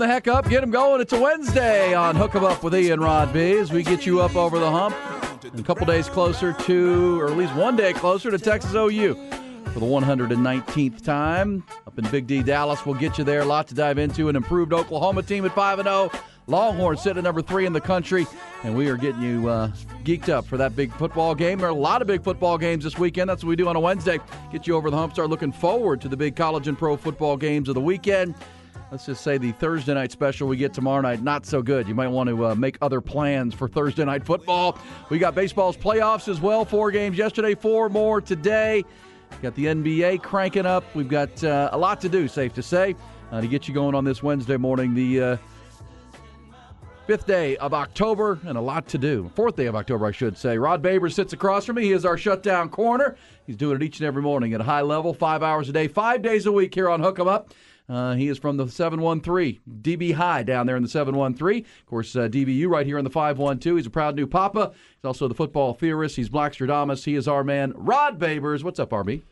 The heck up. Get them going. It's a Wednesday on Hook 'em Up with Ian Rod B as we get you up over the hump. And a couple days closer to, or at least one day closer to Texas OU for the 119th time. Up in Big D, Dallas. We'll get you there. A lot to dive into. An improved Oklahoma team at 5 0. Longhorns sitting at number three in the country. And we are getting you uh, geeked up for that big football game. There are a lot of big football games this weekend. That's what we do on a Wednesday. Get you over the hump. Start looking forward to the big college and pro football games of the weekend. Let's just say the Thursday night special we get tomorrow night, not so good. You might want to uh, make other plans for Thursday night football. We got baseball's playoffs as well. Four games yesterday, four more today. Got the NBA cranking up. We've got uh, a lot to do, safe to say, uh, to get you going on this Wednesday morning. The uh, fifth day of October, and a lot to do. Fourth day of October, I should say. Rod Babers sits across from me. He is our shutdown corner. He's doing it each and every morning at a high level, five hours a day, five days a week here on Hook 'em Up. Uh, he is from the 713 DB High down there in the 713. Of course, uh, DBU right here in the 512. He's a proud new papa. He's also the football theorist. He's Blackstradamus. He is our man, Rod Babers. What's up, RB?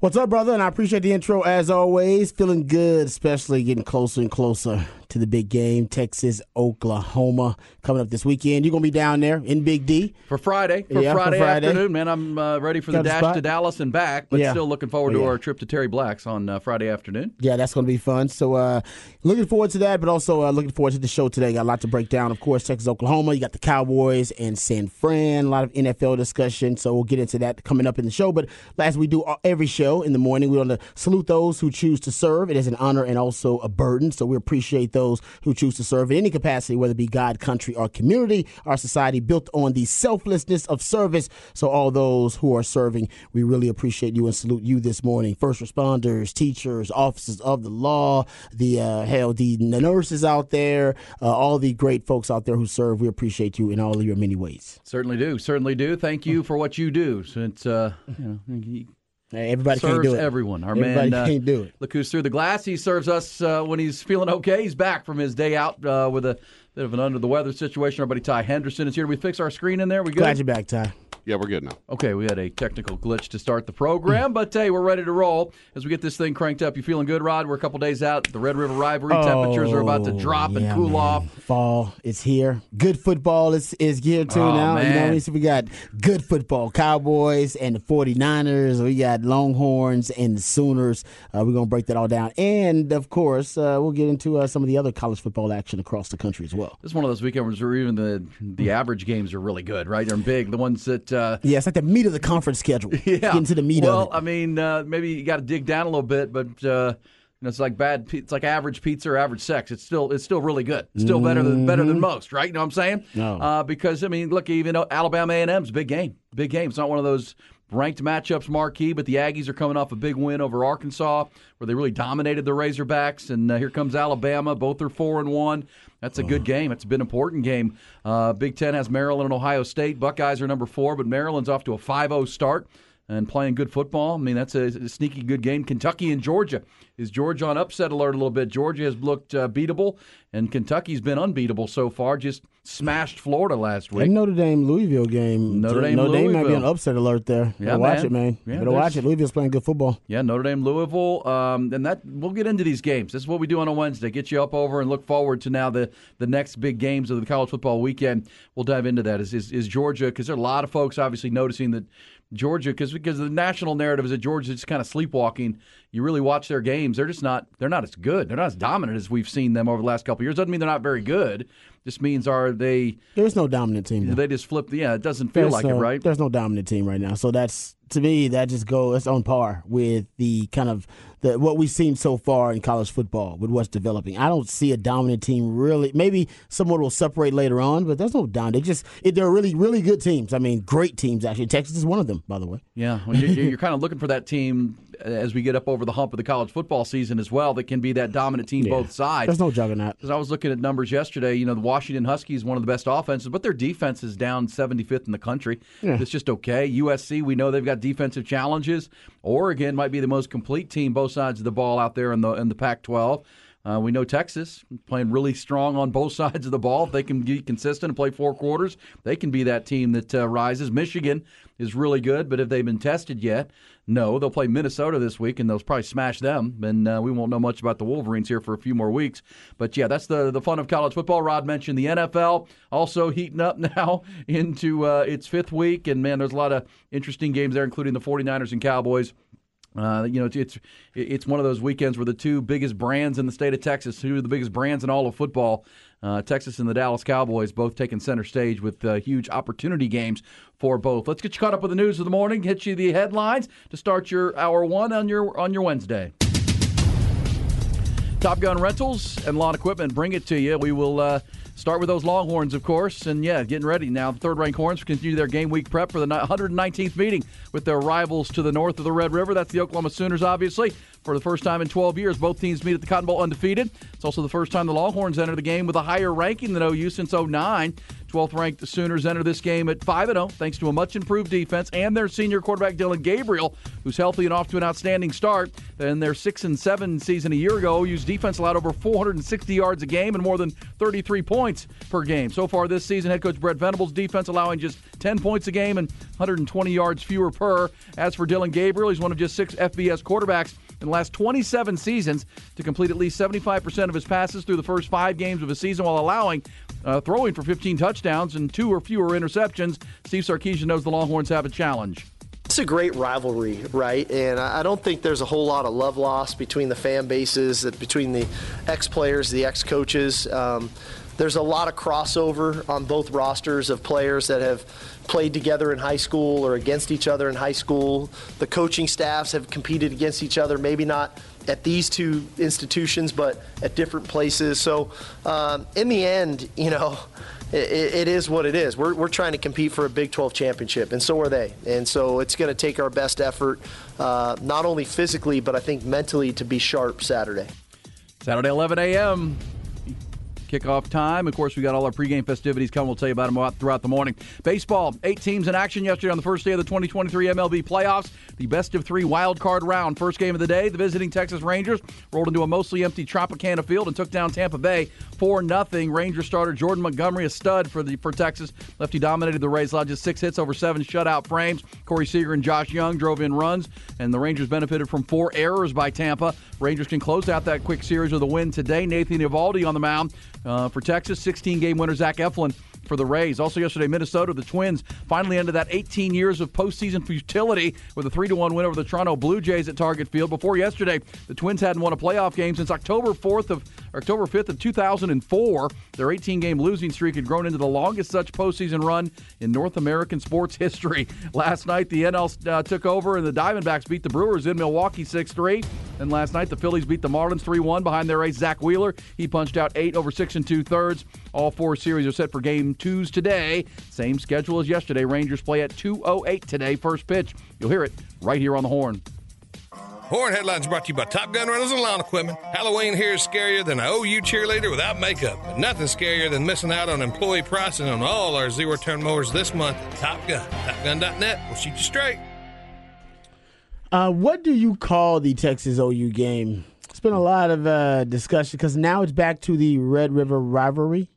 What's up, brother? And I appreciate the intro as always. Feeling good, especially getting closer and closer to the big game, Texas, Oklahoma, coming up this weekend. You're going to be down there in Big D. For Friday, for, Yeah, for Friday, Friday. afternoon, man. I'm uh, ready for the Got a dash spot? to Dallas and back, but Yeah. still looking forward Oh, to yeah. our trip to Terry Black's on uh, Friday afternoon. Yeah, that's going to be fun. So, uh, looking forward to that, but also uh, looking forward to the show today. Got a lot to break down. Of course, Texas, Oklahoma. You got the Cowboys and San Fran. A lot of NFL discussion. So, we'll get into that coming up in the show. But as we do every show in the morning, we want to salute those who choose to serve. It is an honor and also a burden. So, we appreciate those who choose to serve in any capacity, whether it be God, country, or community. Our society built on the selflessness of service. So, all those who are serving, we really appreciate you and salute you this morning. First responders, teachers, officers of the law, the uh, hell, the nurses out there, uh, all the great folks out there who serve. We appreciate you in all of your many ways. Certainly do. Certainly do. Thank you for what you do. Since uh, you know, Everybody can't serves do it. everyone. Our Everybody man uh, can't do it. Look who's through the glass. He serves us uh, when he's feeling okay. He's back from his day out uh, with a bit of an under the weather situation. Our buddy Ty Henderson is here. We fix our screen in there? We good? Glad you're back, Ty. Yeah, we're good now. Okay, we had a technical glitch to start the program, but hey, we're ready to roll as we get this thing cranked up. You feeling good, Rod? We're a couple days out. The Red River rivalry temperatures are about to Oh, drop and cool man. off. Fall is here. Good football is, is here too Oh, now. You know what I man. mean? So we got good football. Cowboys and the 49ers. We got Longhorns and the Sooners. Uh, we're going to break that all down. And, of course, uh, we'll get into uh, some of the other college football action across the country as well. This is one of those weekends where even the the average games are really good, right? They're big. The ones that uh, Yeah, it's like the meat of the conference schedule. yeah, Get into the meat well, of it. I mean, uh, maybe you got to dig down a little bit, but uh, you know, it's like bad. It's like average pizza or average sex. It's still it's still really good. It's still better than better than most, right? You know what I'm saying? Mm-hmm. No. Uh, because I mean, look, even Alabama A&M's big game, big game. It's not one of those ranked matchups marquee, but the Aggies are coming off a big win over Arkansas, where they really dominated the Razorbacks. And uh, here comes Alabama. Both are four and one. That's a good game. It's been an important game. Uh, Big Ten has Maryland and Ohio State. Buckeyes are number four, but Maryland's off to a 5-0 start and playing good football. I mean, that's a, a sneaky good game. Kentucky and Georgia. Is Georgia on upset alert a little bit? Georgia has looked uh, beatable, and Kentucky's been unbeatable so far. Just smashed Florida last week. That. Notre Dame Louisville game. Notre Dame, Notre Dame might be an upset alert there. Yeah, Better watch man. it, man. Yeah, Better watch it. Louisville's playing good football. Yeah, Notre Dame, Louisville, um, and that we'll get into these games. This is what we do on a Wednesday. Get you up over and look forward to now the the next big games of the college football weekend. We'll dive into that. Is is, is Georgia because there are a lot of folks obviously noticing that Georgia because because the national narrative is that Georgia's just kind of sleepwalking. You really watch their games. They're just not. They're not as good. They're not as dominant as we've seen them over the last couple of years. Doesn't mean they're not very good. Just means are they? There's no dominant team. though. They just flip. The, Yeah, it doesn't feel There's like no, it, right? There's no dominant team right now. So that's to me that just goes it's on par with the kind of the what we've seen so far in college football with what's developing. I don't see a dominant team really. Maybe someone will separate later on, but there's no dominant. They just it, they're really really good teams. I mean, great teams actually. Texas is one of them, by the way. Yeah, well, you're, you're kind of looking for that team as we get up over the hump of the college football season as well. That can be that dominant team both sides. There's no juggernaut. Because I was looking at numbers yesterday, you know, the Washington Huskies one of the best offenses, but their defense is down 75th in the country. Yeah. It's just okay. USC, we know they've got defensive challenges. Oregon might be the most complete team, both sides of the ball out there in the in the Pac-12. Uh, we know Texas playing really strong on both sides of the ball. If they can be consistent and play four quarters, they can be that team that uh, rises. Michigan is really good, but have they been tested yet? No. They'll play Minnesota this week, and they'll probably smash them. And uh, we won't know much about the Wolverines here for a few more weeks. But yeah, that's the the fun of college football. Rod mentioned the NFL also heating up now into uh, its fifth week, and man, there's a lot of interesting games there, including the 49ers and Cowboys. Uh, you know, it's, it's one of those weekends where the two biggest brands in the state of Texas, two of the biggest brands in all of football, uh, Texas and the Dallas Cowboys, both taking center stage with uh, huge opportunity games for both. Let's get you caught up with the news of the morning. Hit you the headlines to start your hour one on your on your Wednesday. Top Gun Rentals and Lawn Equipment bring it to you. We will uh, start with those Longhorns, of course, and yeah, getting ready now. The third-ranked Horns continue their game week prep for the 119th meeting with their rivals to the north of the Red River. That's the Oklahoma Sooners, obviously. For the first time in 12 years, both teams meet at the Cotton Bowl undefeated. It's also the first time the Longhorns enter the game with a higher ranking than OU since 09. 12th ranked Sooners enter this game at 5 0, thanks to a much improved defense and their senior quarterback Dillon Gabriel, who's healthy and off to an outstanding start. In their 6 and 7 season a year ago, OU's defense allowed over 460 yards a game and more than 33 points per game. So far this season, head coach Brent Venables' defense allowing just 10 points a game and 120 yards fewer per. As for Dillon Gabriel, he's one of just six FBS quarterbacks in the last 27 seasons to complete at least 75% of his passes through the first five games of a season while allowing uh, throwing for 15 touchdowns and two or fewer interceptions. Steve Sarkisian knows the Longhorns have a challenge. It's a great rivalry, right? And I don't think there's a whole lot of love lost between the fan bases, between the ex players, the ex coaches. Um, there's a lot of crossover on both rosters of players that have played together in high school or against each other in high school. The coaching staffs have competed against each other, maybe not at these two institutions, but at different places. So, um, in the end, you know, it, it is what it is. We're, we're trying to compete for a Big 12 championship, and so are they. And so it's going to take our best effort, uh, not only physically, but I think mentally, to be sharp Saturday. Saturday, 11 a.m. Kickoff time. Of course, we got all our pregame festivities coming. We'll tell you about them out throughout the morning. Baseball, eight teams in action yesterday on the first day of the 2023 MLB playoffs. The best of three wild card round. First game of the day, the visiting Texas Rangers rolled into a mostly empty Tropicana field and took down Tampa Bay 4 0. Ranger starter Jordan Montgomery, a stud for the for Texas. Lefty dominated the Rays, just six hits over seven shutout frames. Corey Seager and Josh Jung drove in runs, and the Rangers benefited from four errors by Tampa. Rangers can close out that quick series with a win today. Nathan Eovaldi on the mound uh, for Texas. 16 game winner Zach Eflin for the Rays. Also yesterday, Minnesota, the Twins finally ended that 18 years of postseason futility with a 3 1 win over the Toronto Blue Jays at Target Field. Before yesterday, the Twins hadn't won a playoff game since October 4th of October 5th of 2004. Their 18 game losing streak had grown into the longest such postseason run in North American sports history. Last night, the NL uh, took over and the Diamondbacks beat the Brewers in Milwaukee 6 3. And last night, the Phillies beat the Marlins 3 1 behind their ace, Zack Wheeler. He punched out eight over six and two thirds. All four series are set for game twos today. Same schedule as yesterday. Rangers play at 2.08 today, first pitch. You'll hear it right here on the horn. Horn headlines brought to you by Top Gun Rentals and Lawn Equipment. Halloween here is scarier than an OU cheerleader without makeup, but nothing scarier than missing out on employee pricing on all our zero turn mowers this month at Top Gun. TopGun.net will shoot you straight. Uh, what do you call the Texas OU game? It's been a lot of uh, discussion because now it's back to the Red River rivalry.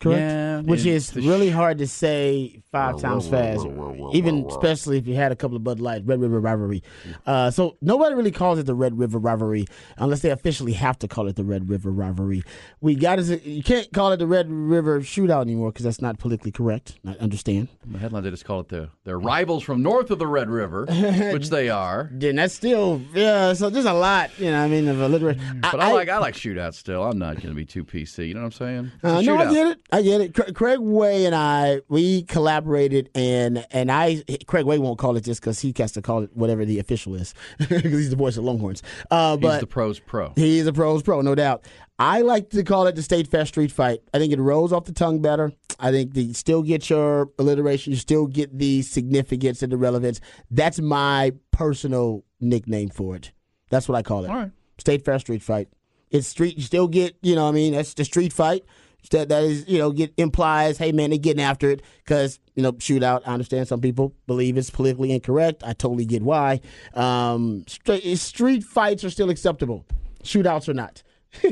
Correct? Yeah, Which is really sh- hard to say five times fast, even especially if you had a couple of Bud Lights, Red River Rivalry. Uh, so nobody really calls it the Red River Rivalry unless they officially have to call it the Red River Rivalry. We got to, you can't call it the Red River Shootout anymore because that's not politically correct. I understand. The headline they just call it the their rivals from north of the Red River, which they are. Then that's still yeah. So there's a lot, you know. I mean, of alliteration. But I, like I like shootouts still. I'm not going to be too PC. You know what I'm saying? Uh, no, I get it. I get it. Cra- Craig Way and I, we collaborated, and and I, Craig Way won't call it this because he has to call it whatever the official is because he's the voice of Longhorns. Uh, He's but the pros pro. He's a pros pro, no doubt. I like to call it the State Fair Street Fight. I think it rolls off the tongue better. I think you still get your alliteration, you still get the significance and the relevance. That's my personal nickname for it. That's what I call it. All right. State Fair Street Fight. It's street. You still get, you know, what I mean, that's the street fight. That that is, you know, get implies, hey man, they're getting after it because you know shootout. I understand some people believe it's politically incorrect. I totally get why. Um, straight, street fights are still acceptable. Shootouts are not. so,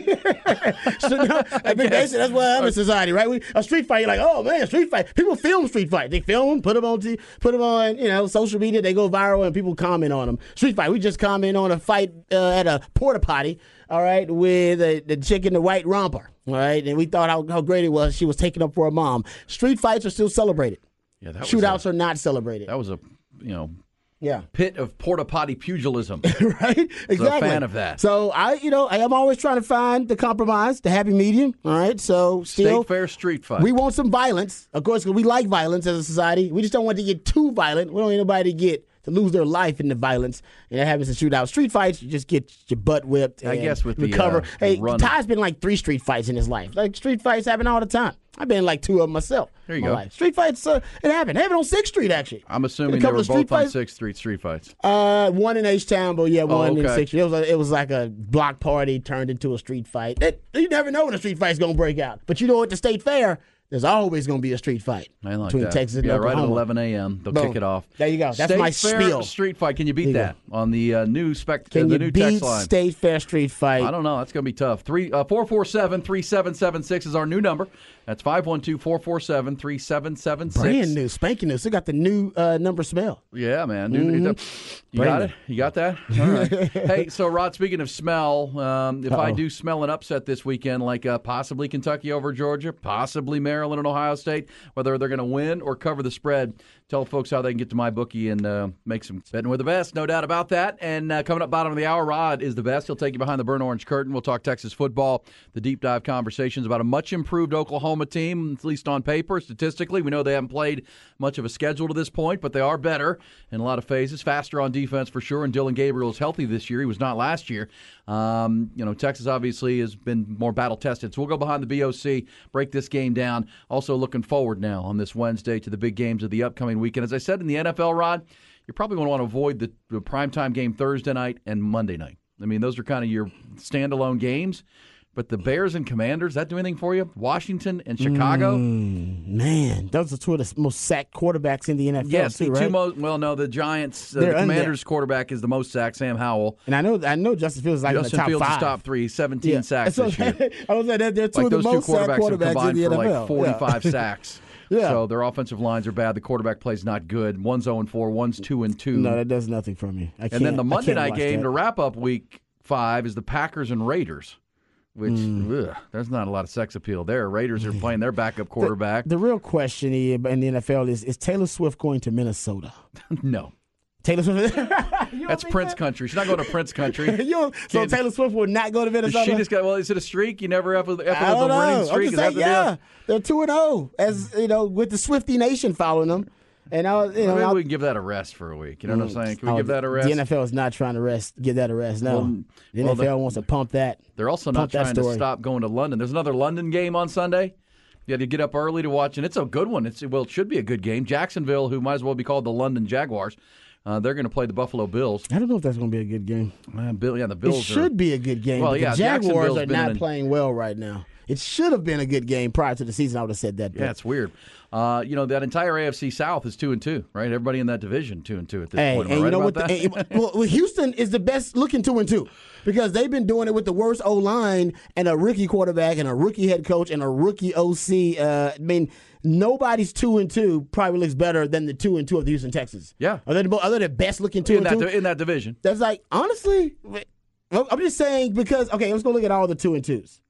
no, I think basically that's what I'm in society, right? We, a street fight, you're like, oh man, street fight. People film street fight. They film them, put them on, t- put them on, you know, social media. They go viral, and people comment on them. Street fight. We just comment on a fight uh, at a porta potty, all right, with a, the chick in the white romper, all right, and we thought how, how great it was. She was taking up for her mom. Street fights are still celebrated. Yeah, that was Shootouts a, are not celebrated. that was a you know yeah. pit of porta potty pugilism. right? Exactly. fan of that. So I, you know, I am always trying to find the compromise, the happy medium. All right. So still, State fair street fight. we want some violence, of course, 'cause we like violence as a society. We just don't want to get too violent. We don't want anybody to get to lose their life in the violence, and that happens in shootout. Street fights, you just get your butt whipped. I guess with the, recover. uh, hey, run- Ty's been like three street fights in his life. Like street fights happen all the time. I've been in like two of them myself. There you go. Life. Street fights, uh, it happened. It happened on Sixth Street actually. I'm assuming couple were both on? Sixth Street street fights. Uh, one in H Town, but yeah, one in Oh. Sixth Street. It was a, it was like a block party turned into a street fight. It, you never know when a street fight's gonna break out. But you know, at the state fair, there's always gonna be a street fight I like between that. Texas and yeah, right at 11 a.m. They'll Boom. kick it off. There you go. That's State my fair spiel. street fight. Can you beat you that on the uh, new spec? Can uh, the you new beat text line? State Fair street fight? I don't know. That's going to be tough. Three uh, four four seven three seven seven six is our new number. That's 512-447-3776. Brand new, spanking new. Still got the new uh, number smell. Yeah, man. New- new- You Brand got it. You got that. All right. hey, so Rod, speaking of smell, um, if I Uh-oh. do smell an upset this weekend, like uh, possibly Kentucky over Georgia, possibly Maryland and Ohio State, whether they're going to win or cover the spread, tell folks how they can get to my bookie and uh, make some betting with the best. No doubt about that. And uh, coming up bottom of the hour, Rod is the best. He'll take you behind the burnt orange curtain. We'll talk Texas football, the deep dive conversations about a much improved Oklahoma team, at least on paper. Statistically, we know they haven't played much of a schedule to this point, but they are better in a lot of phases. Faster on defense for sure. And Dillon Gabriel is healthy this year. He was not last year. Um, you know, Texas obviously has been more battle tested. So we'll go behind the BOC, break this game down. Also looking forward now on this Wednesday to the big games of the upcoming weekend. As I said in the NFL, Rod, you're probably going to want to avoid the, the primetime game Thursday night and Monday night. I mean, those are kind of your standalone games. But the Bears and Commanders, that do anything for you? Washington and Chicago? Man, those are two of the most sacked quarterbacks in the NFL. yes, too, the right? two most. Well, no, the Giants, uh, the Commanders quarterback is the most sacked, Sam Howell. and I know, I know, Justin Fields is like Justin in the top Fields five. is top three, 17 Yeah. sacks So, this year. I was like, they're, they're two like of the those two sacked quarterbacks have quarterbacks in combined the for NFL. like 45 sacks. Yeah. So their offensive lines are bad. The quarterback plays not good. One's 0 and 4, one's 2 and 2. No, that does nothing for me. I and then the Monday night game that. to wrap up week 5 is the Packers and Raiders. Which Hmm. ugh, there's not a lot of sex appeal there. Raiders are playing their backup quarterback. The real question in the NFL is: Is Taylor Swift going to Minnesota? no, Taylor Swift. That's Prince that? country. She's not going to Prince country. So Can't- Taylor Swift would not go to Minnesota. she just got well. Is it a streak? You never have a, have don't a know. winning I'm streak. just Is saying, yeah, they're two and zero as you know with the Swifty Nation following them. And I, was, you know, Maybe I'll- we can give that a rest for a week. You know what I'm saying? Can we oh, give that a rest? The NFL is not trying to rest. Give that a rest. No, Well, the well, NFL the- wants to pump that. They're also not trying to stop going to London. There's another London game on Sunday. You had to get up early to watch, and it's a good one. It's well, it should be a good game. Jacksonville, who might as well be called the London Jaguars, uh, they're going to play the Buffalo Bills. I don't know if that's going to be a good game. Uh, Bill, yeah, the It should are, be a good game. Well, but yeah, the Jaguars are not in a- playing well right now. It should have been a good game prior to the season. I would have said that. but- Yeah, it's weird. Uh, you know that entire AFC South is two and two, right? Everybody in that division two and two at this Hey, point. Am and you right know about what? The, and- well, well, Houston is the best looking two and two because they've been doing it with the worst O line and a rookie quarterback and a rookie head coach and a rookie OC. Uh, I mean, nobody's two and two probably looks better than the two and two of the Houston Texans. Yeah. are they the, are they the best looking two in and that two? in that division. That's like honestly, I'm just saying because okay, let's go look at all the two and twos.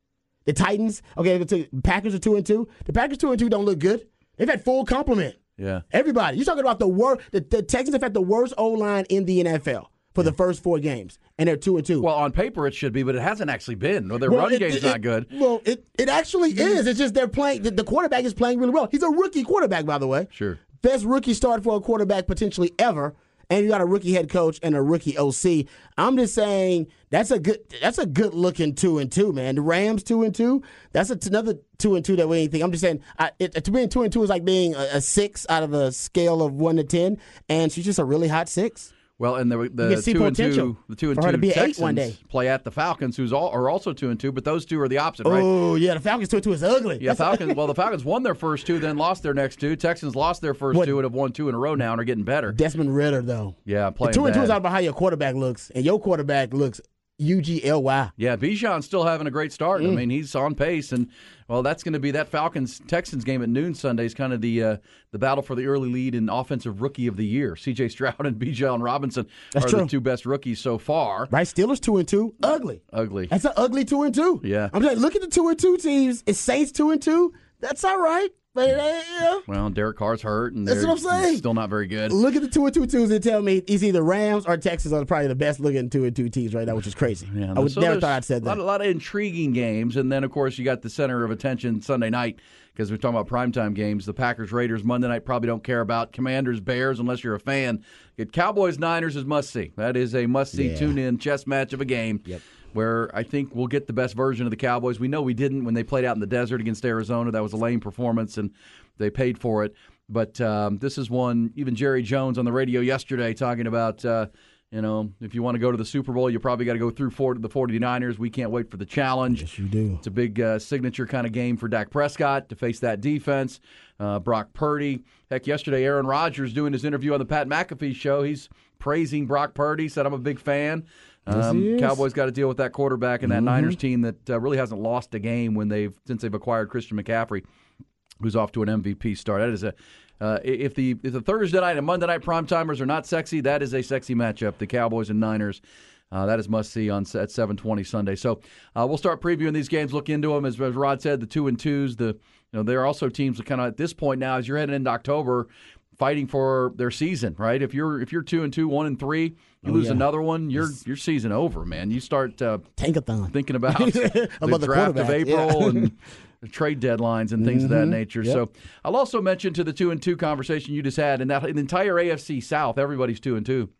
The Titans, okay, the Packers are two and two. The Packers two and two don't look good. They've had full complement. Yeah. Everybody. You're talking about the worst. The, the Texans have had the worst O line in the NFL for the first four games, and they're two and two. Well, on paper it should be, but it hasn't actually been. Or their Well, run it- game's it- not good. Well, it, it actually is. It's just they're playing. The, the quarterback is playing really well. He's a rookie quarterback, by the way. Sure. Best rookie start for a quarterback potentially ever. And you got a rookie head coach and a rookie OC. I'm just saying that's a good that's a good looking two and two, man. The Rams two and two. That's another two and two that we ain't think. I'm just saying I, it, to being two and two is like being a, a six out of a scale of one to ten, and she's just a really hot six. Well, and the, the two and two, the two and two to be an eight Texans play at the Falcons, who's all are also two and two, but those two are the opposite, right? Oh yeah, the Falcons two and two is ugly. Yeah, That's- Falcons. well, the Falcons won their first two, then lost their next two. Texans lost their first What? two and have won two in a row now and are getting better. Desmond Ridder though. Yeah, playing The two and two is bad. all about how your quarterback looks, and your quarterback looks U G L Y. Yeah, Bijan's still having a great start. Mm. I mean, he's on pace, and well, that's going to be that Falcons Texans game at noon Sunday is kind of the uh, the battle for the early lead in offensive rookie of the year. C.J. Stroud and Bijan Robinson That's are true. the two best rookies so far. Right, Steelers two and two, ugly. Ugly. That's an ugly two and two. Yeah. I'm like, look at the two and two teams. It's Saints two and two. That's all right, but it ain't, you know. Well, Derek Carr's hurt, and That's they're what I'm saying. still not very good. Look at the two and two twos and tell me it's either Rams or Texas are probably the best looking two and two teams right now, which is crazy. Yeah, I would so never thought I'd said A lot, that. a lot of intriguing games, and then of course you got the center of attention Sunday night because we're talking about primetime games. The Packers Raiders Monday night probably don't care about. Commanders Bears unless you're a fan. Get Cowboys Niners is must see. That is a must see Yeah. tune in chess match of a game. Yep. Where I think we'll get the best version of the Cowboys. We know we didn't when they played out in the desert against Arizona. That was a lame performance, and they paid for it. But um, this is one. Even Jerry Jones on the radio yesterday talking about. Uh, you know, if you want to go to the Super Bowl, you probably got to go through 40, the 49ers. We can't wait for the challenge. Yes, you do. It's a big uh, signature kind of game for Dak Prescott to face that defense. Uh, Brock Purdy. Heck, yesterday, Aaron Rodgers doing his interview on the Pat McAfee show. He's praising Brock Purdy, said, I'm a big fan. Um. Cowboys got to deal with that quarterback and that Niners team that uh, really hasn't lost a game when they've since they've acquired Christian McCaffrey, who's off to an MVP start. That is a uh, if the if the Thursday night and Monday night prime timers are not sexy, that is a sexy matchup. The Cowboys and Niners. Uh, that is must see on at 7:20 Sunday. So uh, we'll start previewing these games. Look into them as, as Rod said. The two and twos. The you know there are also teams that kind of at this point now as you're heading into October, fighting for their season. Right? If you're if you're two and two, one and three, you lose yeah. another one, your your season over, man. You start uh, Tankathon. thinking about the About the draft of April yeah. Mm-hmm. and trade deadlines and things of that nature. So I'll also mention to the two and two conversation you just had, and that in the entire AFC South, everybody's two and two.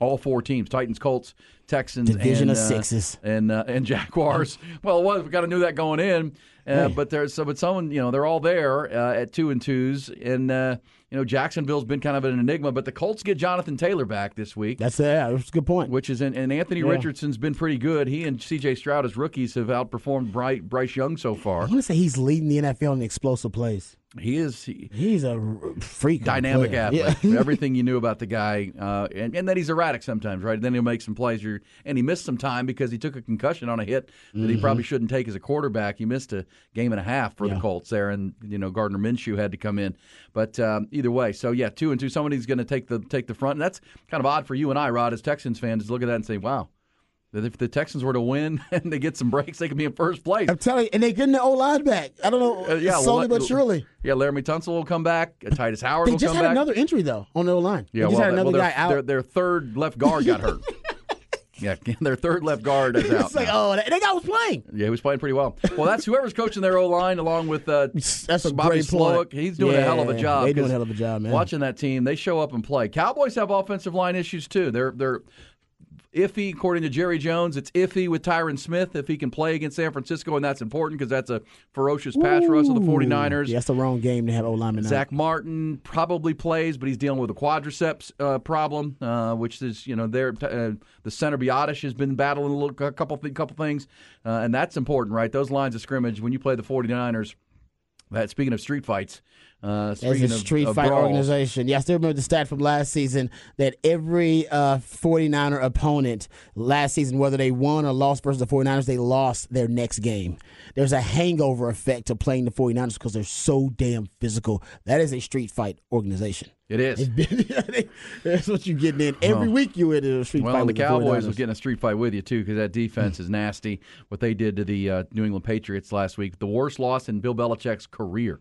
All four teams: Titans, Colts, Texans, Division and, of uh, sixes. and uh, and Jaguars. well, it was, we got to know that going in. Uh, But there's so, but someone you know they're all there uh, at two and twos, and uh, you know Jacksonville's been kind of an enigma. But the Colts get Jonathan Taylor back this week That's yeah, that's a good point. which is in, and Anthony Richardson's been pretty good. He and C.J. Stroud as rookies have outperformed Bryce, Bryce Young so far. I want to say he's leading the NFL in explosive plays. He is he, He's a freak. dynamic player. athlete. Yeah. Everything you knew about the guy, uh, and, and then he's erratic sometimes, right? Then he'll make some plays. You're, and he missed some time because he took a concussion on a hit that Mm-hmm. he probably shouldn't take as a quarterback. He missed a game and a half for the Colts there, and you know Gardner Minshew had to come in. But um, either way, so yeah, two and two. Somebody's going to take the take the front, and that's kind of odd for you and I, Rod, as Texans fans, to look at that and say, "Wow." That if the Texans were to win and they get some breaks, they could be in first place. I'm telling you, and they're getting the O line back. I don't know, Uh, yeah, well, slowly let- but surely. Yeah, Laremy Tunsil will come back. Uh, Tytus Howard They just had back. another injury though on the O line. Yeah, they just well, had another well, guy their, out. Their, their third left guard got hurt. yeah, their third left guard is out. it's like, now. oh, that, that guy was playing. Yeah, he was playing pretty well. Well, that's whoever's coaching their O line, along with uh, That's a Bobby Slowik. He's doing a hell of a job. they doing a hell of a job, man. Watching that team, they show up and play. Cowboys have offensive line issues too. They're they're iffy according to Jerry Jones. It's iffy with Tyron Smith if he can play against San Francisco, and that's important because that's a ferocious pass rush of the 49ers. Yeah, that's the wrong game to have O lineman. out. Zach Martin probably plays, but he's dealing with a quadriceps uh, problem, uh, which is you know there uh, the center Biadasz has been battling a, little, a couple th- couple things, uh, and that's important, right? Those lines of scrimmage when you play the 49ers. That speaking of street fights, uh, As a street of fight organization. Yeah, I still remember the stat from last season that every uh, 49er opponent last season, whether they won or lost versus the 49ers, they lost their next game. There's a hangover effect to playing the 49ers because they're so damn physical. That is a street fight organization. It is. That's what you're getting in. Every week you in a street Well, fight and the Cowboys 49ers. was getting a street fight with you too, because that defense is nasty. What they did to the uh, New England Patriots last week, the worst loss in Bill Belichick's career.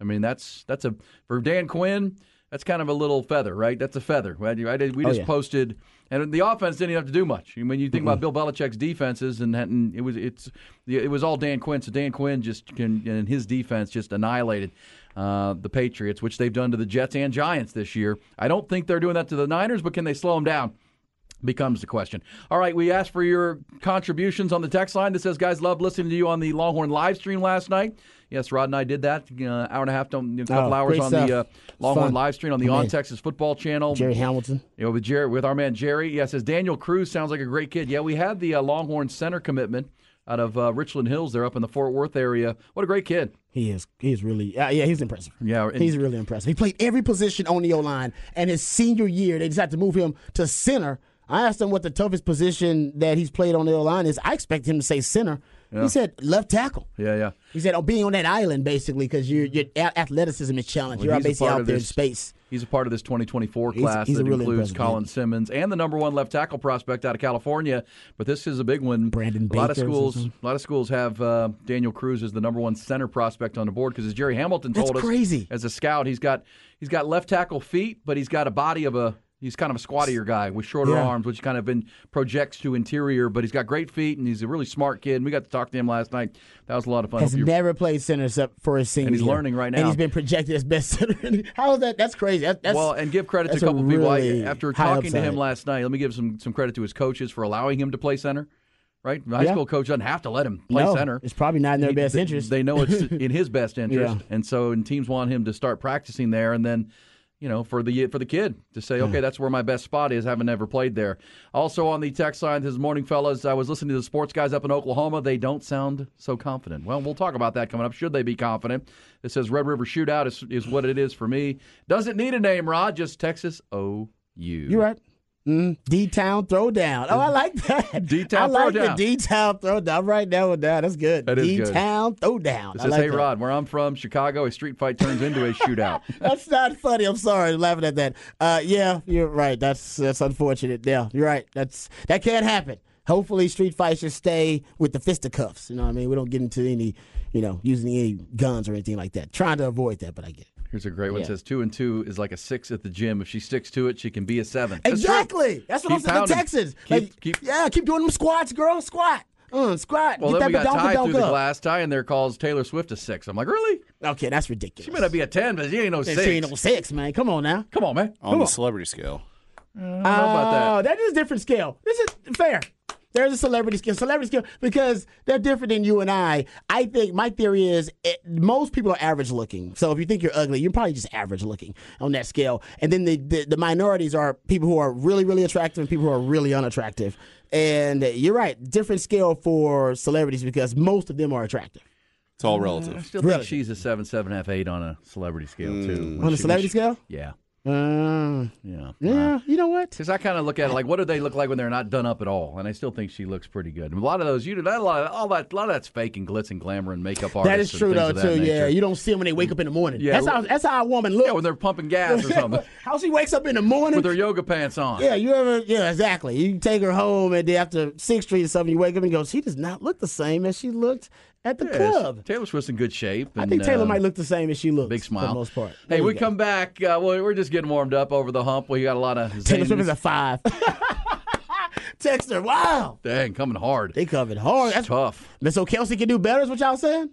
I mean, that's that's a for Dan Quinn. That's kind of a little feather, right? That's a feather. Did- We Oh, just yeah. posted, and the offense didn't have to do much. I mean, you think about Bill Belichick's defenses, and, and it was it's it was all Dan Quinn. So Dan Quinn just can and his defense just annihilated uh, the Patriots, which they've done to the Jets and Giants this year. I don't think they're doing that to the Niners, but can they slow them down? Becomes the question. All right, we asked for your contributions on the text line that says, guys, love listening to you on the Longhorn live stream last night. Yes, Rod and I did that, uh, hour and a half, to, a couple Oh, hours on the uh. Longhorn Fun. live stream on the On Texas Football Channel. Gerry Hamilton. You know, with Jerry, with our man Jerry. Yes, Yeah, says Daniel Cruz sounds like a great kid. Yeah, we had the uh, Longhorn center commitment out of uh, Richland Hills. They're up in the Fort Worth area. What a great kid. He is. He's really. Uh, yeah, he's impressive. Yeah, and- he's really impressive. He played every position on the O line, and his senior year they decided to move him to center. I asked him what the toughest position that he's played on the O line is. I expect him to say center. He said left tackle. Yeah, yeah. He said, "Oh, being on that island basically because your your athleticism is challenged. You're he's a basically out there in this- space." He's a part of this 2024 class he's a that really includes Colin kid. Simmons and the number one left tackle prospect out of California. But this is a big one. Brandon a lot of schools, a lot of schools have uh, Daniel Cruz as the number one center prospect on the board because as Gerry Hamilton That's told us, crazy. as a scout, he's got he's got left tackle feet, but he's got a body of a He's kind of a squattier guy with shorter Yeah. arms, which kind of been projects to interior. But he's got great feet, and he's a really smart kid. And we got to talk to him last night. That was a lot of fun. Has never played center except for his senior And he's learning right now. And he's been projected as best center. How is that? That's crazy. That, that's, well, and give credit to a couple couple people. I, after talking to him last night, let me give some some credit to his coaches for allowing him to play center. Right, the high Yeah. school coach doesn't have to let him play no, center. It's probably not in their He- best interest. They know it's in his best interest, Yeah. and so and teams want him to start practicing there, and then. You know, for the for the kid to say, hmm. okay, that's where my best spot is. Having never played there. Also on the text line this morning, fellas, I was listening to the sports guys up in Oklahoma. They don't sound so confident. Well, we'll talk about that coming up. Should they be confident? It says Red River Shootout is is what it is for me. Doesn't need a name, Rod. Just Texas OU. You're right. Mm, D Town Throwdown. Oh, I like that. D-Town I like Throwdown. the D Town Throwdown. I'm writing that one down. That's good. That is. D Town Throwdown. It says, like "Hey that. Rod, where I'm from, Chicago, a street fight turns into a shootout." That's not funny. I'm sorry, I'm laughing at that. Uh, yeah, you're right. That's that's unfortunate. Yeah, you're right. That's that can't happen. Hopefully, street fights should stay with the fisticuffs. You know what I mean? We don't get into any, you know, using any guns or anything like that. Trying to avoid that, but I get it. Here's a great one. It Yeah. says two and two is like a six at the gym. If she sticks to it, she can be a seven. That's true. Exactly. That's what I'm Keep saying. The pounding. Texans. Keep- like, keep- yeah, keep doing them squats, girl. Squat. Uh, squat. Well, Get then we got badonka Ty donka through the up. glass. Ty in there calls Taylor Swift a six. I'm like, really? Okay, that's ridiculous. She might not be a ten, but she ain't no She six. ain't no six, man. Come on now. Come on, man. on the celebrity scale. I don't know about that. Oh, that is a different scale. This is fair. There's a celebrity scale, celebrity scale, because they're different than you and I. I think my theory is it, most people are average looking. So if you think you're ugly, you're probably just average looking on that scale. And then the, the, the minorities are people who are really, really attractive and people who are really unattractive. And you're right, different scale for celebrities because most of them are attractive. It's all relative. I relative. still Really? think she's a seven, seven, half, eight on a celebrity scale too. When On a she- celebrity she- scale? Yeah, Uh, yeah, yeah, you know what? Because I kind of look at it like, what do they look like when they're not done up at all? And I still think she looks pretty good. And a lot of those, you do that, a lot of, all that, a lot of that's fake and glitz and glamour and makeup artists. That is true though of that too. Yeah, you don't see them when they wake up in the morning. Yeah, that's how that's how a woman looks. yeah, when they're pumping gas or something how she wakes up in the morning with her yoga pants on. Yeah, you ever? Yeah, exactly. You take her home, and then after Sixth Street or something, you wake up and go, she does not look the same as she looked at the Yes. club. Taylor Swift's in good shape. I think Taylor uh, might look the same as she looks. Big smile. for the most part. Hey, we go. come back. Uh, well, we're just getting warmed up over the hump. We got a lot of Taylor Swift is a five. Text her. Wow, Dang, coming hard. they coming hard. That's Tough. Miss O'Kelsey can do better. Is what y'all saying?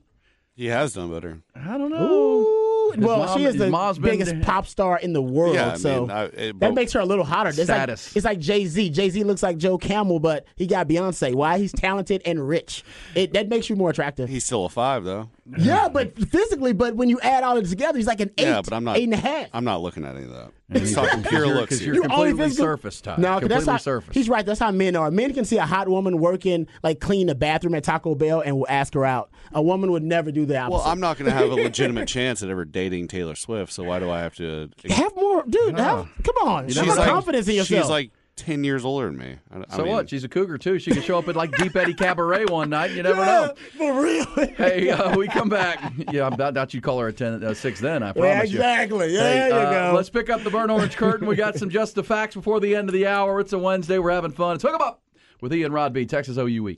He has done better. I don't know. Ooh, His well, mom- she is the mom's been- biggest pop star in the world. Yeah, I so mean, I- it- that makes her a little hotter. It's Status. Like, it's like Jay Z. Jay Z looks like Joe Camel, but he got Beyonce. Why? He's talented and rich. It that makes you more attractive. He's still a five though. Yeah, but physically, but when you add all of it together, he's like an eight. Yeah, but I'm not eight and a half. I'm not looking at any of that. He's talking pure you're- looks 'cause here. you're You only completely physical- surface, Ty. No, 'cause completely that's how, surface. He's right. That's how men are. Men can see a hot woman working, like clean the bathroom at Taco Bell, and will ask her out. A woman would never do the opposite. Well, I'm not going to have a legitimate chance at ever dating Taylor Swift. So why do I have to? have more, dude. Have, come on, You have more like- confidence in yourself. She's like ten years older than me. I, I so mean, what? She's a cougar too. She could show up at like Deep Eddy Cabaret one night. You never Yeah, know. for real. Hey, uh, we come back. Yeah, I doubt doubt you'd call her a ten, uh, six then. I yeah, promise you. exactly. Yeah, Hey, there you uh, go. Let's pick up the burnt orange curtain. We got some just the facts before the end of the hour. It's a Wednesday. We're having fun. Let's hook 'em up with Ian Rodby, B, Texas OUE.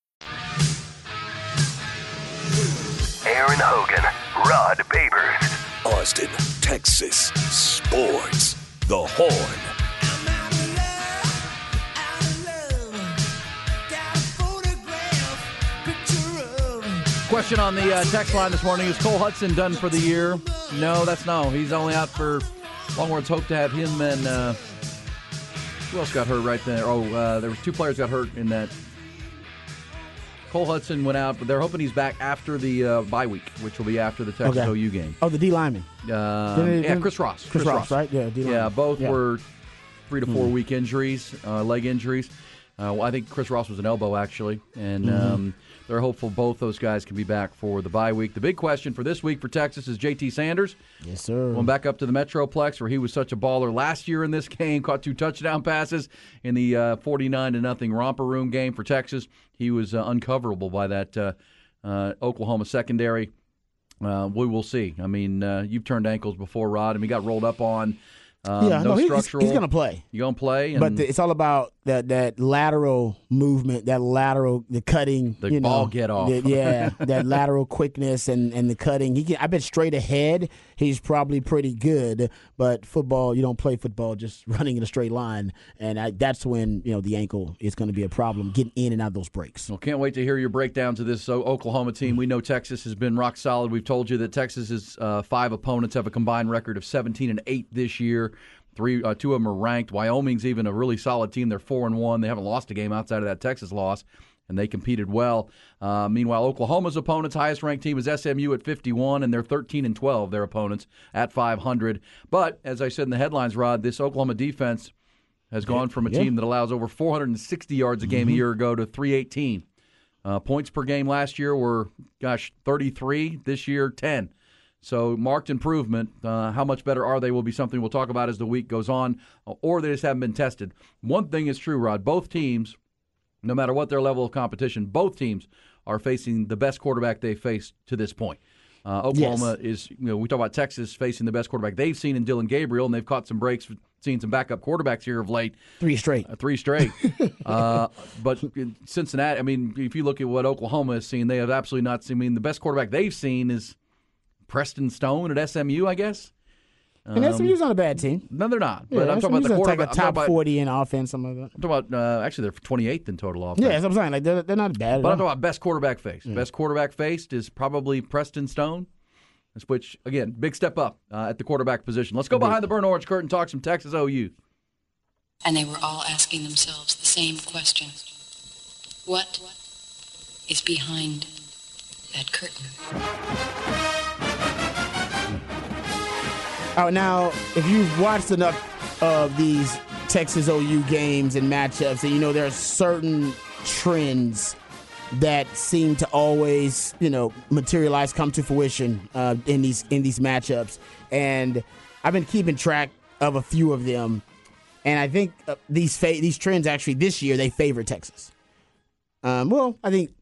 Hogan, Rod Babers. Austin, Texas. Sports. The Horn. I'm out of love, out of love. Got a photograph, picture of. Question on the uh, text line this morning is Cole Hutson done for the year? No, that's no. He's only out for Longwords hope to have him and uh, who else got hurt right there? Oh, uh, there was two players got hurt in that. Cole Hutson went out, but they're hoping he's back after the uh, bye week, which will be after the Texas Okay. OU game. oh, the D lineman. Um, yeah, Chris Ross. Chris Ross, right? Yeah, D-lineman. Yeah, both Yeah. Were three to four week injuries, uh, leg injuries. Uh, well, I think Chris Ross was an elbow actually, and Mm-hmm. um, they're hopeful both those guys can be back for the bye week. The big question for this week for Texas is JT Sanders. Yes, sir. Going back up to the Metroplex, where he was such a baller last year in this game, caught two touchdown passes in the uh, forty-nine to nothing romper room game for Texas. He was uh, uncoverable by that uh, uh, Oklahoma secondary. Uh, we will see. I mean, uh, you've turned ankles before, Rod, and he got rolled up on. Um, yeah, no no, he's, structural. he's going to play. You're gonna play? And But the, it's all about that that lateral movement, that lateral, the cutting, The you know, ball get off. the- yeah, that lateral quickness and, and the cutting. He can. I bet straight ahead, he's probably pretty good. But football, you don't play football just running in a straight line, and I, that's when you know the ankle is going to be a problem getting in and out of those breaks. Well, can't wait to hear your breakdowns of this Oklahoma team. We know Texas has been rock solid. We've told you that Texas's uh, five opponents have a combined record of 17 and eight this year. Three, uh, two of them are ranked. Wyoming's even a really solid team. They're four and one. They haven't lost a game outside of that Texas loss, and they competed well. Uh, meanwhile, Oklahoma's opponents' highest ranked team is SMU at 51, and they're 13 and 12. Their opponents at 500. But as I said in the headlines, Rod, this Oklahoma defense has gone from a Yeah. team that allows over 460 yards a game a year ago to 318. Uh, points per game last year were, gosh, 33. This year, 10. So marked improvement. Uh, how much better are they will be something we'll talk about as the week goes on, or they just haven't been tested. One thing is true, Rod. Both teams, no matter what their level of competition, both teams are facing the best quarterback they've faced to this point. Uh, Oklahoma is, you know, we talk about Texas facing the best quarterback they've seen in Dillon Gabriel, and they've caught some breaks, seen some backup quarterbacks here of late. Three straight. Uh, three straight. uh, but Cincinnati, I mean, if you look at what Oklahoma has seen, they have absolutely not seen. I mean, the best quarterback they've seen is Preston Stone at SMU, I guess. and SMU's not a bad team. No, they're not. Yeah, But I'm talking about the quarterback. like a top about, forty in offense, something like that. I'm talking about uh, actually, they're 28th in total offense. Yeah, that's what I'm saying. Like they're, they're not bad. At But I'm all. talking about best quarterback faced. Best quarterback faced is probably Preston Stone. Which again, big step up uh, at the quarterback position. Let's go behind the burnt orange curtain, talk some Texas OU. and they were all asking themselves the same question What is behind that curtain? Oh, now if you've watched enough of these Texas OU games and matchups, and you know there are certain trends that seem to always, you know, materialize, come to fruition uh, in these in these matchups. And I've been keeping track of a few of them, and I think uh, these fa- these trends actually this year they favor Texas. Um, well, I think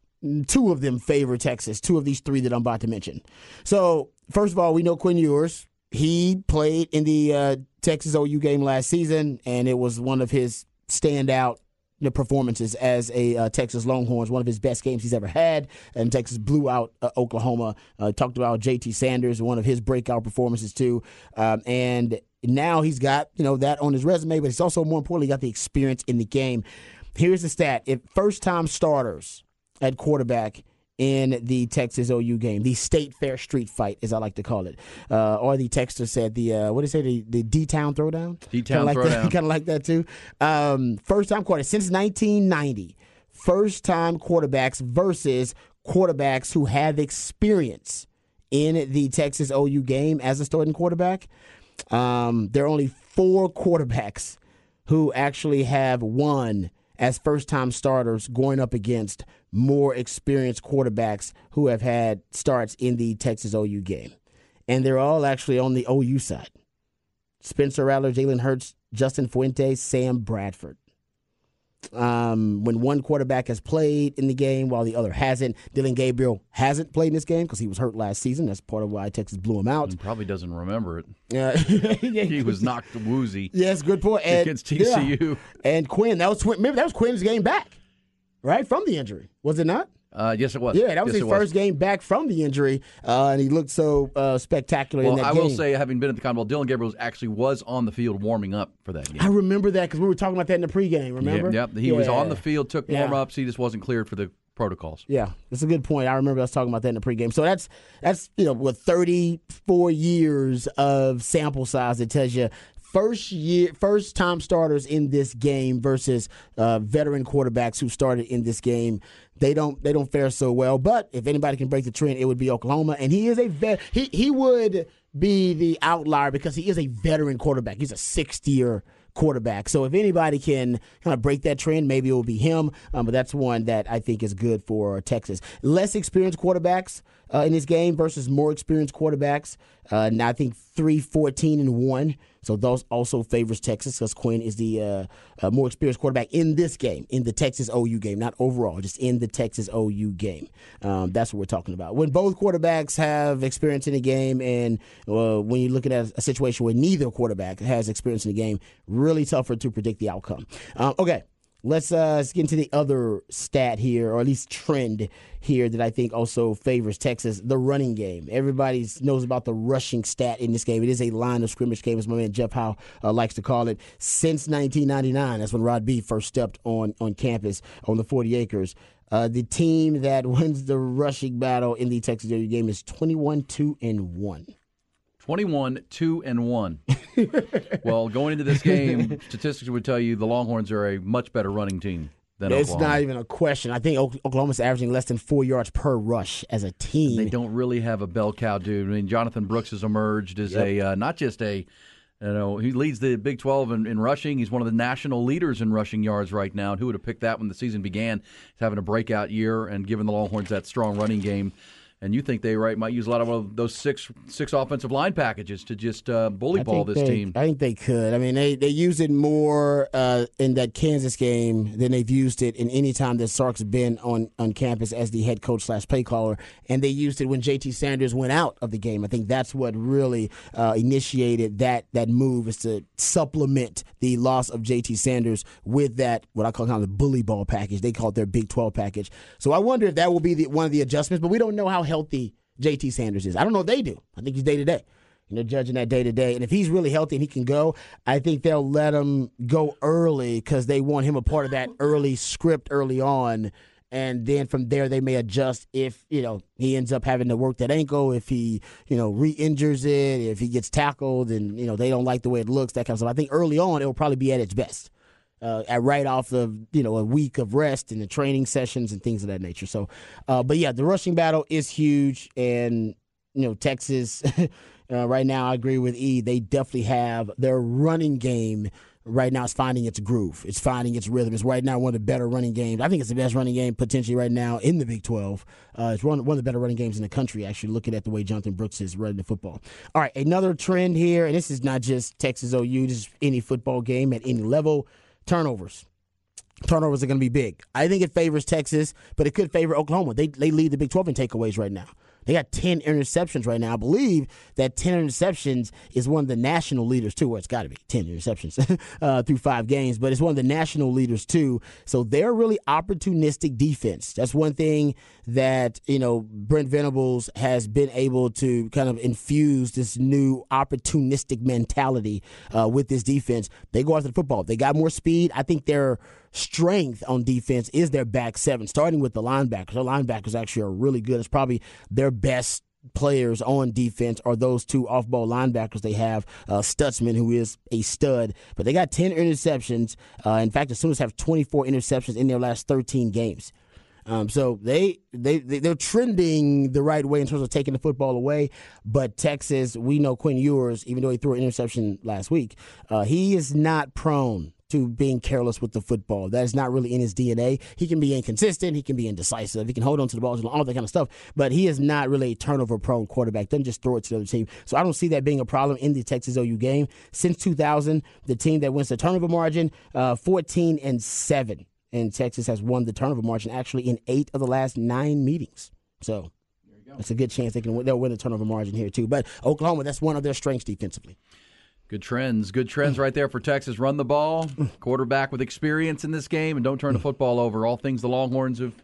two of them favor Texas. Two of these three that I'm about to mention. So first of all, we know Quinn Ewers. He played in the uh, Texas OU game last season, and it was one of his standout know, performances as a uh, Texas Longhorns, one of his best games he's ever had. And Texas blew out uh, Oklahoma. Uh, talked about J.T. Sanders, one of his breakout performances too. Um, and now he's got you know that on his resume, but he's also more importantly got the experience in the game. Here's the stat: if first time starters at quarterback in the Texas OU game, the State Fair Street Fight, as I like to call it, uh, or the Texter said the uh, what did they say the the D Town Throwdown, D-Town like Throwdown. kind of like that too. Um, first time quarter since 1990, first time quarterbacks versus quarterbacks who have experience in the Texas OU game as a starting quarterback. Um, there are only four quarterbacks who actually have won as first time starters going up against more experienced quarterbacks who have had starts in the Texas OU game. And they're all actually on the OU side Spencer Rattler, Jalen Hurts, Justin Fuentes, Sam Bradford. Um, when one quarterback has played in the game while the other hasn't, Dillon Gabriel hasn't played in this game because he was hurt last season. That's part of why Texas blew him out. He probably doesn't remember it. Uh, He was knocked woozy. Yes, good point. And, Against yeah. TCU. And Quinn, that was remember that was Quinn's game back, right from the injury, was it not? Uh, yes, it was. Yeah, that was Yes, his first game back from the injury, uh, and he looked so uh, spectacular in Well, I game. will say, having been at the Cotton Bowl, Dillon Gabriel actually was on the field warming up for that game. I remember that because we were talking about that in the pregame. Remember? Yep, yep. He was on the field, took Yeah. warm ups. He just wasn't cleared for the protocols. Yeah, that's a good point. I remember us talking about that in the pregame. So that's that's you know what thirty four years of sample size it tells you first year first time starters in this game versus uh, veteran quarterbacks who started in this game. They don't they don't fare so well. But if anybody can break the trend, it would be Oklahoma, and he is a vet. He he would be the outlier because he is a veteran quarterback. He's a sixth year quarterback. So if anybody can kind of break that trend, maybe it will be him. Um, but that's one that I think is good for Texas. Less experienced quarterbacks uh, in this game versus more experienced quarterbacks. Uh, now I think three fourteen and one. So those also favors Texas because Quinn is the uh, uh, more experienced quarterback in this game, in the Texas OU game, not overall, just in the Texas OU game. Um, that's what we're talking about. When both quarterbacks have experience in the game, and uh, when you're looking at a situation where neither quarterback has experience in the game, really tougher to predict the outcome. Um, okay. Let's, uh, let's get into the other stat here, or at least trend here that I think also favors Texas: the running game. Everybody knows about the rushing stat in this game. It is a line of scrimmage game, as my man Jeff Howe uh, likes to call it. Since 1999, that's when Rod B first stepped on on campus on the 40 acres. Uh, the team that wins the rushing battle in the Texas OU game is 21 2 and 1. 21, 2, and 1. well, going into this game, statistics would tell you the Longhorns are a much better running team than Oklahoma. It's Oklahoma. not even a question. I think Ok- Oklahoma's averaging less than four yards per rush as a team. They don't really have a bell cow dude. I mean, Jonathan Brooks has emerged as a uh, not just a, you know, he leads the Big 12 in, in rushing. He's one of the national leaders in rushing yards right now. And who would have picked that when the season began? He's having a breakout year and giving the Longhorns that strong running game. And you think they right might use a lot of those six six offensive line packages to just uh, bully I ball this they- team. I think they could. I mean, they, they use it more uh, in that Kansas game than they've used it in any time that Sark's been on, on campus as the head coach slash play caller. And they used it when JT Sanders went out of the game. I think that's what really uh, initiated that that move is to supplement the loss of JT Sanders with that what I call kind of the bully ball package. They call it their Big 12 package. So I wonder if that will be the, one of the adjustments. But we don't know how healthy JT Sanders is. I don't know if they do. I think he's day to day you know, judging that day to day. And if he's really healthy and he can go, I think they'll let him go early because they want him a part of that early script early on. And then from there, they may adjust if, you know, he ends up having to work that ankle, if he, you know, re injures it, if he gets tackled and, you know, they don't like the way it looks, that kind of stuff. I think early on, it'll probably be at its best. Uh, at right off of you know a week of rest and the training sessions and things of that nature. So, uh, but yeah, the rushing battle is huge, and you know Texas uh, right now. I agree with E. They definitely have their running game right now. is finding its groove. It's finding its rhythm. It's right now one of the better running games. I think it's the best running game potentially right now in the Big Twelve. Uh, it's one one of the better running games in the country. Actually, looking at the way Jonathan Brooks is running the football. All right, another trend here, and this is not just Texas OU. This is any football game at any level. Turnovers. turnovers are going to be big. I think it favors Texas, but it could favor Oklahoma. They they lead the Big 12 in takeaways right now. They got 10 interceptions right now. I believe that 10 interceptions is one of the national leaders, too, where it's got to be 10 interceptions uh, through five games, but it's one of the national leaders, too. So they're really opportunistic defense. That's one thing that, you know, Brent Venables has been able to kind of infuse this new opportunistic mentality uh, with this defense. They go after the football. They got more speed. I think they're strength on defense is their back seven, starting with the linebackers. Their linebackers actually are really good. It's probably their best players on defense are those two off ball linebackers they have. Uh, Stutsman, who is a stud, but they got 10 interceptions. Uh, in fact, the Sooners have 24 interceptions in their last 13 games. Um, so they they they're trending the right way in terms of taking the football away. But Texas, we know Quinn Ewers, even though he threw an interception last week, uh, he is not prone to being careless with the football. That is not really in his DNA. He can be inconsistent. He can be indecisive. He can hold on to the ball, all that kind of stuff. But he is not really a turnover prone quarterback. Doesn't just throw it to the other team. So I don't see that being a problem in the Texas OU game. Since 2000, the team that wins the turnover margin, uh, 14 and 7. And Texas has won the turnover margin actually in eight of the last nine meetings. So it's a good chance they can win, they'll win the turnover margin here too. But Oklahoma, that's one of their strengths defensively. Good trends. Good trends right there for Texas. Run the ball, quarterback with experience in this game, and don't turn the football over. All things the Longhorns have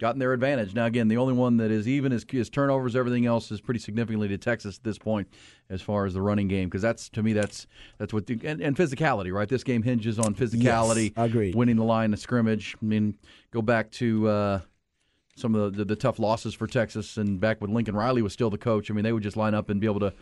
gotten their advantage. Now, again, the only one that is even is, is turnovers. Everything else is pretty significantly to Texas at this point, as far as the running game, because that's to me that's that's what the, and, and physicality, right? This game hinges on physicality. Yes, agree. Winning the line of scrimmage. I mean, go back to. Uh, some of the, the, the tough losses for Texas, and back when Lincoln Riley was still the coach, I mean, they would just line up and be able to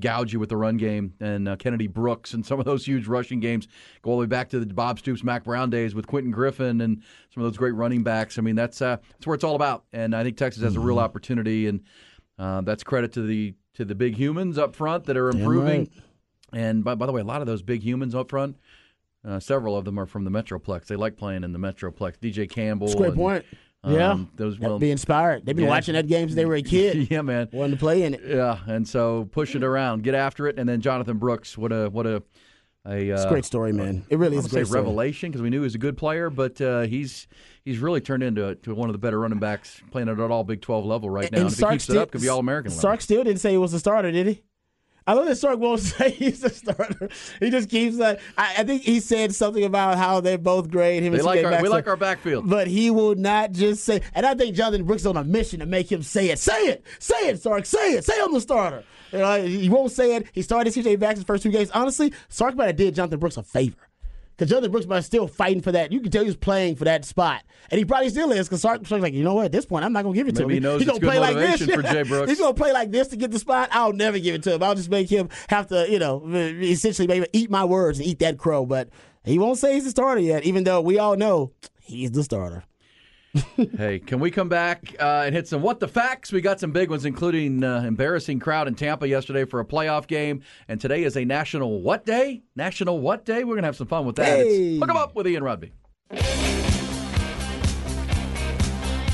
gouge you with the run game. And uh, Kennedy Brooks and some of those huge rushing games go all the way back to the Bob Stoops, Mack Brown days with Quentin Griffin and some of those great running backs. I mean, that's uh, that's where it's all about. And I think Texas has a real opportunity, and uh, that's credit to the to the big humans up front that are improving. right. And by, by the way, a lot of those big humans up front. Uh, several of them are from the Metroplex. They like playing in the Metroplex. DJ Campbell. That's great and, point. Um, yeah. those Have well, to be inspired. They've been yeah. watching that game since they were a kid. yeah, man. Wanting to play in it. Yeah, and so push it around, get after it, and then Jonathan Brooks. What a what a a, uh, It's a great story, man. It really I is a say great story. revelation because we knew he was a good player, but uh, he's he's really turned into to one of the better running backs playing at all Big Twelve level right now. And, if he Sark keeps it up, could be All American. Sark still didn't say he was a starter, did he? I love that Sark won't say he's a starter. He just keeps like I, I think he said something about how they're both great. Him They and like CJ our, we like our backfield. But he will not just say. And I think Jonathan Brooks is on a mission to make him say it. Say it. Say it, Sark. Say it. Say I'm the starter. You know, he won't say it. He started CJ Maxwell's first two games. Honestly, Sark might have did Jonathan Brooks a favor. Because Jonathan Brooks might still fighting for that. You can tell he was playing for that spot. And he probably still is because Sark's like, you know what? At this point, I'm not going to give it to Maybe him. he knows He's gonna play like this. for Jay Brooks. He's going to play like this to get the spot. I'll never give it to him. I'll just make him have to, you know, essentially maybe eat my words and eat that crow. But he won't say he's the starter yet, even though we all know he's the starter. Hey, can we come back uh, and hit some what the facts? We got some big ones, including uh, embarrassing crowd in Tampa yesterday for a playoff game, and today is a national what day? National what day? We're gonna have some fun with that. Hey. It's Hook 'em up with Ian Rodby.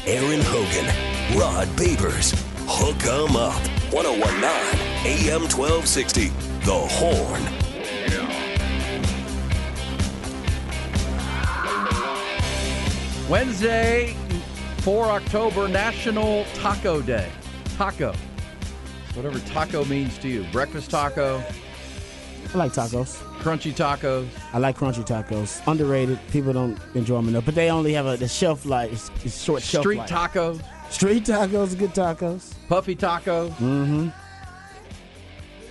Aaron Hogan, Rod Babers, Hook 'em Up. 1019 AM 1260. The Horn. Wednesday, 4 October, National Taco Day. Taco. Whatever taco means to you. Breakfast taco, I like tacos. crunchy tacos, I like crunchy tacos. Underrated. People don't enjoy them enough, but they only have a the shelf life. It's, short shelf street life. tacos, Street tacos, are good tacos. puffy tacos, Mm-hmm.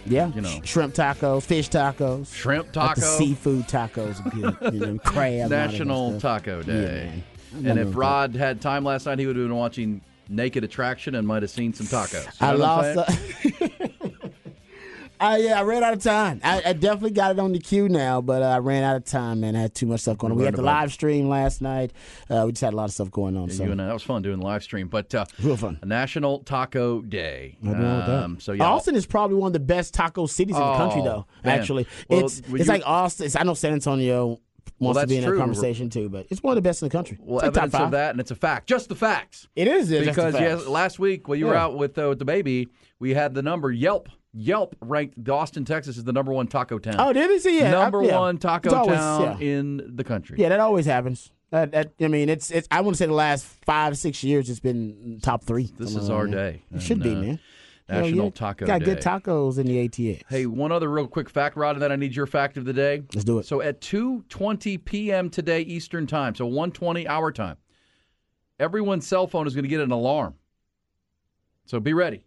Yeah, You know. Shrimp tacos, fish tacos, shrimp tacos, seafood tacos good. you know, crab. National. Taco Day. man. And if. Rod had time last night, he would have been watching Naked Attraction and might have seen some tacos. You I lost. uh, I yeah, I ran out of time. I, I definitely got it on the queue now, but uh, I ran out of time, man. I had too much stuff going on. We had the Right about it. live stream last night. Uh, we just had a lot of stuff going on. Yeah, so you and I, that was fun doing the live stream. But uh, real fun. National Taco Day. Nothing wrong with that. Um, so yeah, Austin is probably one of the best taco cities in the country, Oh, though. man. Actually, Well, it's it's you- like Austin. It's, I know San Antonio Well, to that's be in true. that conversation too, but it's one of the best in the country. well, it's evidence of that, and it's a fact. Just the facts. It is it's just the because yes, last week when you were out with uh, with the baby, we had the number Yelp. Yelp ranked Austin, Texas, as the number one taco town. Oh, did he see? Yeah, I- number yeah. one taco always- town yeah. in the country. Yeah, that always happens. That, that, I mean, it's it's. I want to say the last five six years, it's been top three. This is our day. It should be, uh, man. National yeah. Taco Got Day. good tacos in the ATX. Hey, one other real quick fact, Rod, and then I need your fact of the day. Let's do it. So at 2:20 p.m. today Eastern Time, so 1:20 hour time, everyone's cell phone is going to get an alarm. So be ready.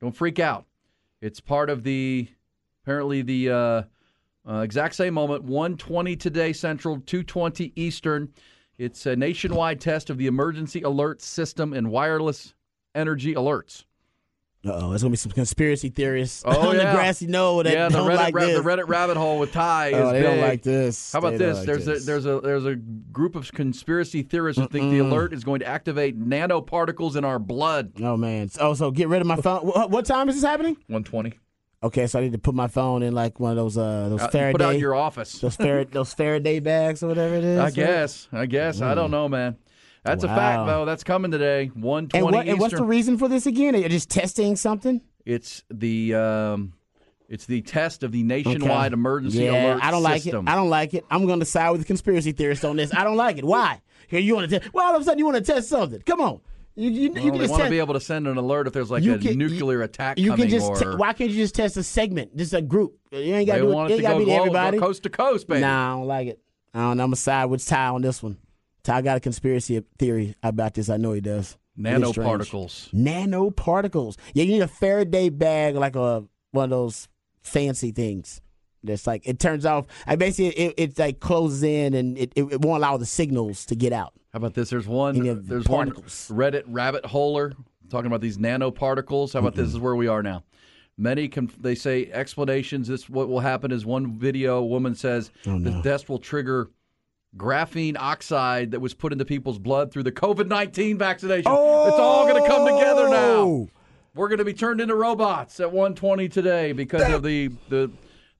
Don't freak out. It's part of the apparently the uh, uh, exact same moment. 1:20 today Central, 2:20 Eastern. It's a nationwide test of the emergency alert system and wireless energy alerts. Uh oh, there's gonna be some conspiracy theorists Oh, on yeah. the grassy knoll that yeah, the don't Reddit, like ra- this. the Reddit rabbit hole with Ty Oh, is they don't like this. How about They this? like there's this. a there's a there's a group of conspiracy theorists who think the alert is going to activate nanoparticles in our blood. Oh man. Oh, so get rid of my phone. What, what time is this happening? 120. Okay, so I need to put my phone in like one of those uh those Uh, Faraday put out in your office. those Farad- those Faraday bags or whatever it is. I guess. I guess. I don't know, man. That's a fact, though. That's coming today. 120 And what and what's the reason for this again? Are just testing something? it's the um, it's the test of the nationwide Okay. emergency yeah, alert I don't like system. it. I don't like it. I'm going to side with the conspiracy theorists on this. I don't like it. Why? Here you want to test? Well, all of a sudden you want to test something. Come on. You, you, Well, you can want to be able to send an alert if there's like a can- nuclear attack you coming can just. or te- why can't you just test a segment, just a group? You ain't got to do it. it to got go to be everybody. coast to coast, baby. Nah, I don't like it. I don't. I'm gonna side with Ty on this one. Ty got a conspiracy theory about this. I know he does. It is strange. Nanoparticles. Nanoparticles. Yeah, you need a Faraday bag, like a one of those fancy things. That's like it turns off. I basically it, it like closes in and it, it, won't allow the signals to get out. How about this? There's one. Any of the There's one. Reddit rabbit holer talking about these nanoparticles. How about this? Is where we are now. Many can they say explanations. This what will happen is one video. A woman says Oh, the test will trigger graphene oxide that was put into people's blood through the COVID nineteen vaccination. It's all going to come together now. Oh! We're going to be turned into robots at 1:20 today because of the the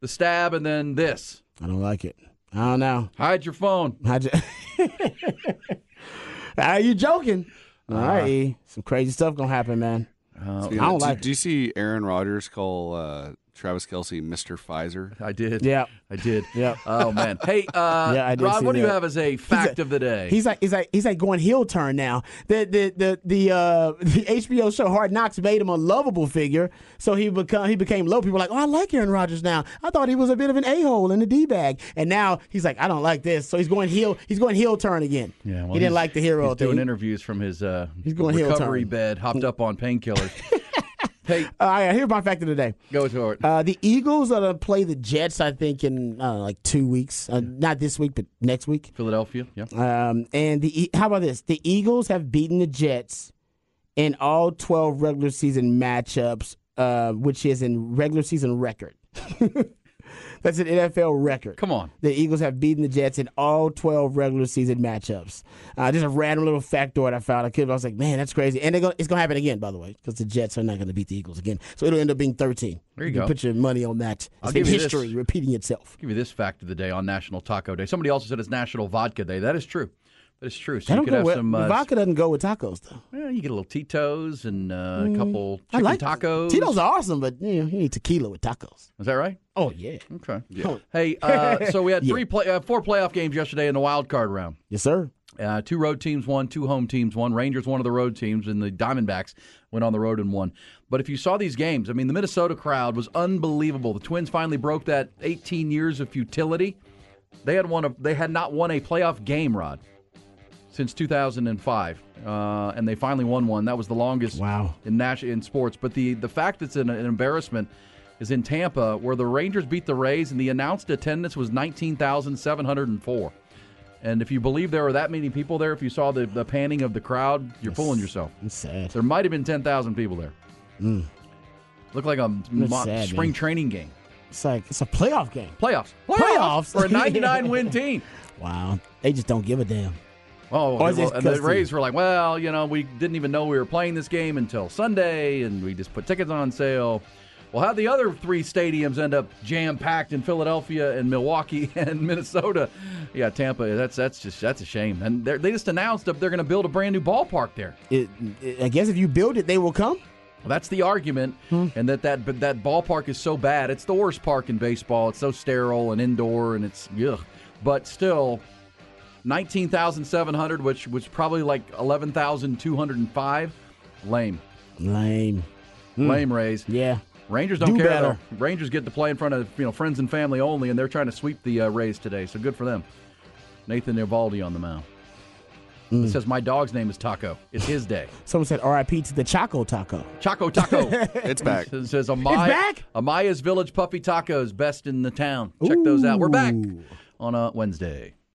the stab and then this. I don't like it. I don't know. Hide your phone. I just, Are you joking? All right, E. some crazy stuff gonna happen, man. Uh, I don't do, like do you see Aaron Rodgers call uh, Travis Kelce Mr. Pfizer? I did. Yeah. I did. Yeah. Oh man. Hey, uh, Yeah, I did Rod, see what do you have as a fact a- of the day? He's like he's like he's like going heel turn now. The the the the uh the HBO show Hard Knocks made him a lovable figure, so he become he became low. People were like, oh, I like Aaron Rodgers now. I thought he was a bit of an a hole and a d bag, and now he's like, I don't like this. So he's going heel. He's going heel turn again. yeah, well, he didn't like the hero He's doing interviews from his uh, He's going heel recovery turn. bed, hopped up on painkillers. hey, All right, here's my fact of the day. go to it. Uh, the Eagles are to play the Jets, I think, in uh, like two weeks. Uh, not this week, but next week. Philadelphia. Yeah. Um, and the how about this? The Eagles have beaten the Jets in all twelve regular season matchups, uh, which is in regular season record. That's an NFL record. Come on. The Eagles have beaten the Jets in all 12 regular season matchups. Uh, just a random little factoid I found. I, could, I was like, man, that's crazy. And they're it's going to happen again, by the way, because the Jets are not going to beat the Eagles again. So it'll end up being 13. There you can go. Put your money on that. I'll It's give you this. history repeating itself. give you this fact of the day on National Taco Day. Somebody also said it's National Vodka Day. That is true. That is true. So you could have with, some. Uh, vodka doesn't go with tacos, though. well, you get a little Tito's and uh, a couple Mm, I like tacos. Tito's are awesome, but you, know, you need tequila with tacos. Is that right? Oh, yeah. Okay. Yeah. Hey, uh, so we had Yeah. three play, uh, four playoff games yesterday in the wild card round. Yes, sir. Uh, two road teams won, two home teams won. Rangers, one of the road teams, and the Diamondbacks went on the road and won. But if you saw these games, I mean, the Minnesota crowd was unbelievable. The Twins finally broke that 18 years of futility. They had won a, they had not won a playoff game, Rod, since 2005, uh, and they finally won one. That was the longest Wow. in Nash in sports. But the the fact that's an, an embarrassment is in Tampa, where the Rangers beat the Rays, and the announced attendance was 19,704. And if you believe there were that many people there, if you saw the, the panning of the crowd, you're fooling yourself. It's sad. There might have been 10,000 people there. Looked like a mo- sad, spring man. training game. It's like it's a playoff game. Playoffs. Playoffs? For a 99 win team. Wow. They just don't give a damn. Oh, well, and the- Rays were like, well, you know, we didn't even know we were playing this game until Sunday, and we just put tickets on sale. Well, how the other three stadiums end up jam packed in Philadelphia and Milwaukee and Minnesota? Yeah, Tampa. That's that's just that's a shame. And they're- just announced that they're going to build a brand new ballpark there. It, it- I guess if you build it, they will come. Well, that's the argument, Hmm. and that that but that ballpark is so bad. It's the worst park in baseball. It's so sterile and indoor, and it's ugh. But still, 19,700, which was probably like 11,205. Lame. Lame. Lame Rays. Yeah. Rangers don't Do care better. though. Rangers get to play in front of you know friends and family only, and they're trying to sweep the uh, Rays today. So good for them. Nathan Eovaldi on the mound. Mm. It says my dog's name is Taco. It's his day. Someone said R.I.P. to the Choco Taco. Choco Taco. It's back. It says Amaya, It's back? Amaya's Village Puppy Tacos, best in the town. Check those out. We're back on a Wednesday.